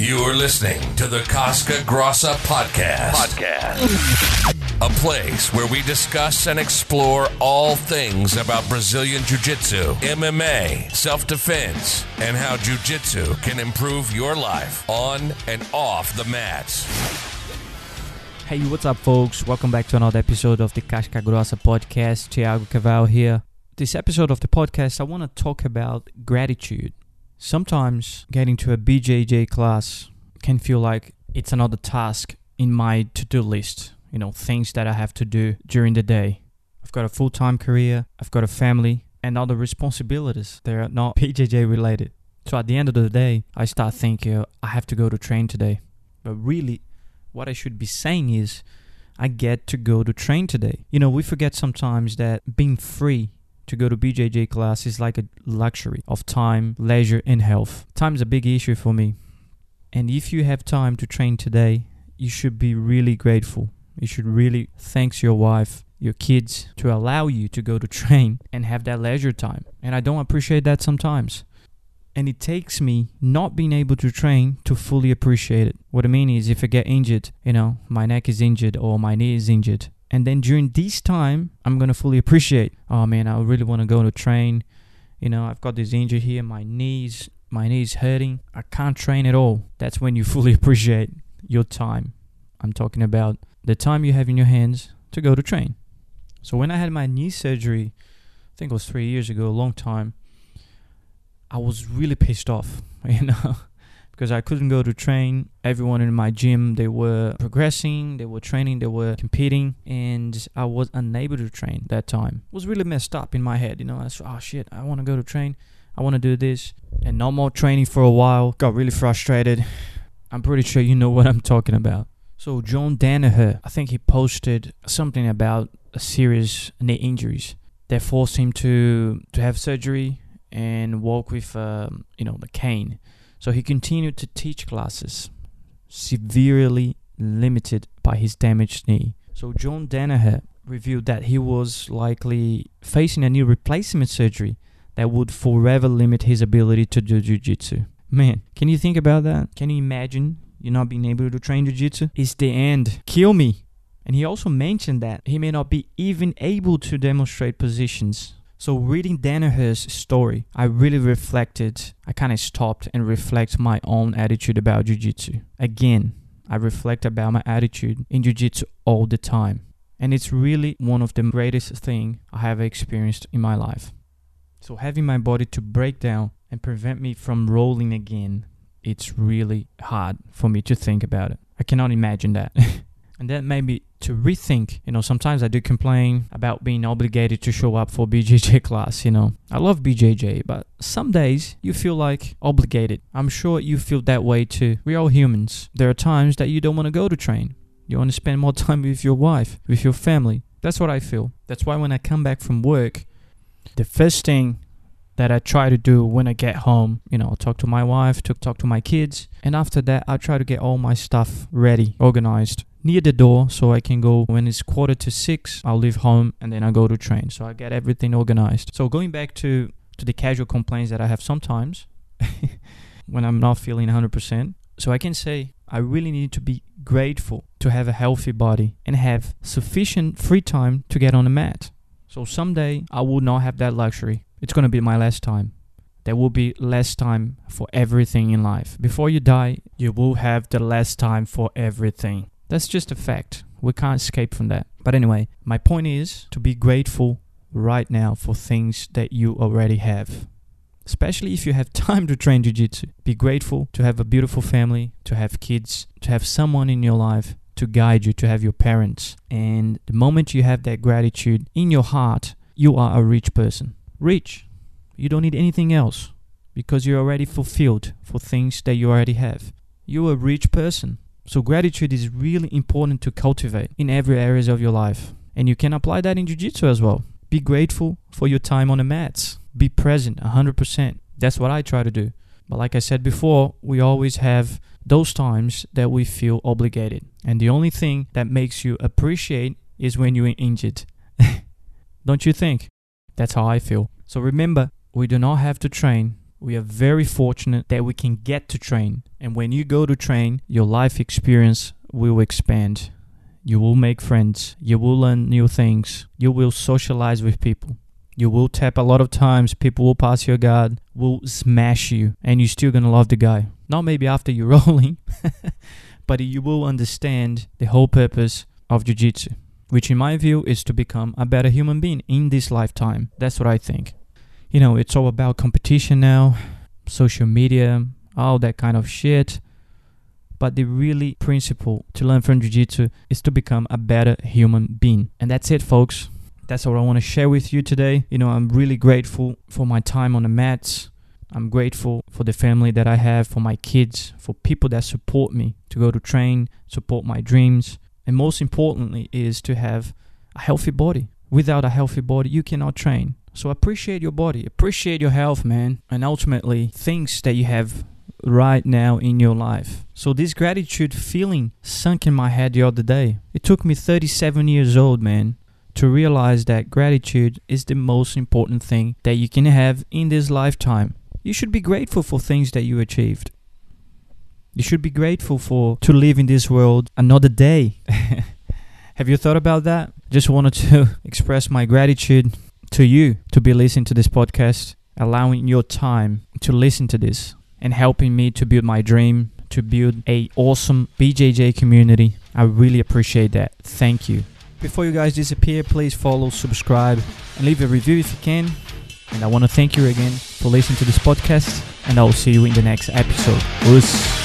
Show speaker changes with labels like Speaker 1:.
Speaker 1: You're listening to the Casca Grossa Podcast. Podcast. A place where we discuss and explore all things about Brazilian Jiu Jitsu, MMA, self defense, and how Jiu Jitsu can improve your life on and off the mats.
Speaker 2: Hey, what's up, folks? Welcome back to another episode of the Casca Grossa podcast. Thiago Caval here. This episode of the podcast, I want to talk about gratitude. Sometimes getting to a BJJ class can feel like it's another task in my to do list, you know, things that I have to do during the day. I've got a full time career, I've got a family, and other responsibilities that are not BJJ related. So at the end of the day, I start thinking, I have to go to train today. But really, what I should be saying is, I get to go to train today. You know, we forget sometimes that being free to go to BJJ class is like a luxury of time, leisure, and health. Time's a big issue for me. And if you have time to train today, you should be really grateful. You should really thank your wife, your kids to allow you to go to train and have that leisure time. And I don't appreciate that sometimes. And it takes me not being able to train to fully appreciate it. What I mean is, if I get injured, you know, my neck is injured or my knee is injured, and then during this time, I'm gonna fully appreciate. Oh man, I really want to go to train. You know, I've got this injury here, my knees, my knees hurting. I can't train at all. That's when you fully appreciate your time. I'm talking about the time you have in your hands to go to train. So when I had my knee surgery, I think it was three years ago, a long time. I was really pissed off. You know, because I couldn't go to train. Everyone in my gym, they were progressing, they were training, they were competing, and I was unable to train that time. It was really messed up in my head, you know. I was, oh shit, I want to go to train. I want to do this. And no more training for a while. Got really frustrated. I'm pretty sure you know what I'm talking about. So John Danaher, I think he posted something about a serious knee injuries that forced him to to have surgery and walk with um, you know the cane. So he continued to teach classes, severely limited by his damaged knee. So John Danaher revealed that he was likely facing a knee replacement surgery that would forever limit his ability to do jiu-jitsu. Man, can you think about that? Can you imagine you not being able to train jiu-jitsu? It's the end. Kill me. And he also mentioned that he may not be even able to demonstrate positions so reading Danaher's story, I really reflected, I kind of stopped and reflect my own attitude about jiu-jitsu. Again, I reflect about my attitude in jiu-jitsu all the time. And it's really one of the greatest thing I have experienced in my life. So having my body to break down and prevent me from rolling again, it's really hard for me to think about it. I cannot imagine that. And that made me to rethink. You know, sometimes I do complain about being obligated to show up for BJJ class. You know, I love BJJ, but some days you feel like obligated. I'm sure you feel that way too. We're all humans. There are times that you don't want to go to train. You want to spend more time with your wife, with your family. That's what I feel. That's why when I come back from work, the first thing that I try to do when I get home, you know, talk to my wife, to talk to my kids, and after that I try to get all my stuff ready, organized near the door so I can go when it's quarter to six. I'll leave home and then I go to train. So I get everything organized. So going back to to the casual complaints that I have sometimes when I'm not feeling 100%. So I can say I really need to be grateful to have a healthy body and have sufficient free time to get on the mat. So someday I will not have that luxury. It's going to be my last time. There will be less time for everything in life. Before you die, you will have the less time for everything. That's just a fact. We can't escape from that. But anyway, my point is to be grateful right now for things that you already have. Especially if you have time to train jiu jitsu. Be grateful to have a beautiful family, to have kids, to have someone in your life to guide you, to have your parents. And the moment you have that gratitude in your heart, you are a rich person. Rich. You don't need anything else because you're already fulfilled for things that you already have. You're a rich person. So gratitude is really important to cultivate in every areas of your life. And you can apply that in jiu-jitsu as well. Be grateful for your time on the mats. Be present 100%. That's what I try to do. But like I said before, we always have those times that we feel obligated. And the only thing that makes you appreciate is when you're injured. Don't you think? That's how I feel. So remember, we do not have to train We are very fortunate that we can get to train. And when you go to train, your life experience will expand. You will make friends. You will learn new things. You will socialize with people. You will tap a lot of times. People will pass your guard, will smash you, and you're still gonna love the guy. Not maybe after you're rolling, but you will understand the whole purpose of Jiu Jitsu, which in my view is to become a better human being in this lifetime. That's what I think you know, it's all about competition now, social media, all that kind of shit. But the really principle to learn from Jiu Jitsu is to become a better human being. And that's it, folks. That's what I want to share with you today. You know, I'm really grateful for my time on the mats. I'm grateful for the family that I have, for my kids, for people that support me to go to train, support my dreams. And most importantly, is to have a healthy body. Without a healthy body, you cannot train. So appreciate your body, appreciate your health, man, and ultimately things that you have right now in your life. So this gratitude feeling sunk in my head the other day. It took me 37 years old, man, to realize that gratitude is the most important thing that you can have in this lifetime. You should be grateful for things that you achieved. You should be grateful for to live in this world another day. have you thought about that? Just wanted to express my gratitude to you to be listening to this podcast, allowing your time to listen to this and helping me to build my dream, to build a awesome BJJ community. I really appreciate that. Thank you. Before you guys disappear, please follow, subscribe, and leave a review if you can. And I want to thank you again for listening to this podcast, and I will see you in the next episode. Peace.